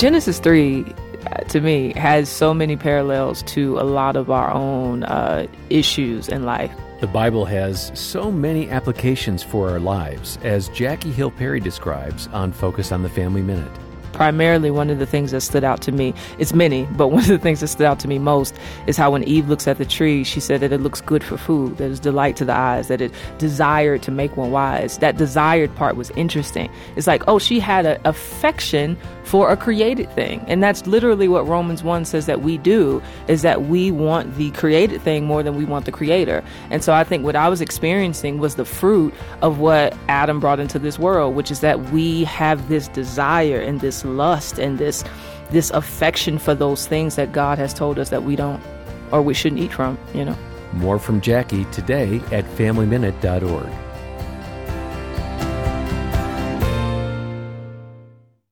Genesis 3 uh, to me has so many parallels to a lot of our own uh, issues in life. The Bible has so many applications for our lives, as Jackie Hill Perry describes on Focus on the Family Minute primarily one of the things that stood out to me. It's many but one of the things that stood out to me most is how when eve looks at the tree she said that it looks good for food that it's delight to the eyes that it desired to make one wise. That desired part was interesting. It's like oh she had an affection for a created thing. And that's literally what romans 1 says that we do is that we want the created thing more than we want the creator. And so i think what i was experiencing was the fruit of what adam brought into this world which is that we have this desire and lust and this this affection for those things that God has told us that we don't or we shouldn't eat from, you know. More from Jackie today at familyminute.org.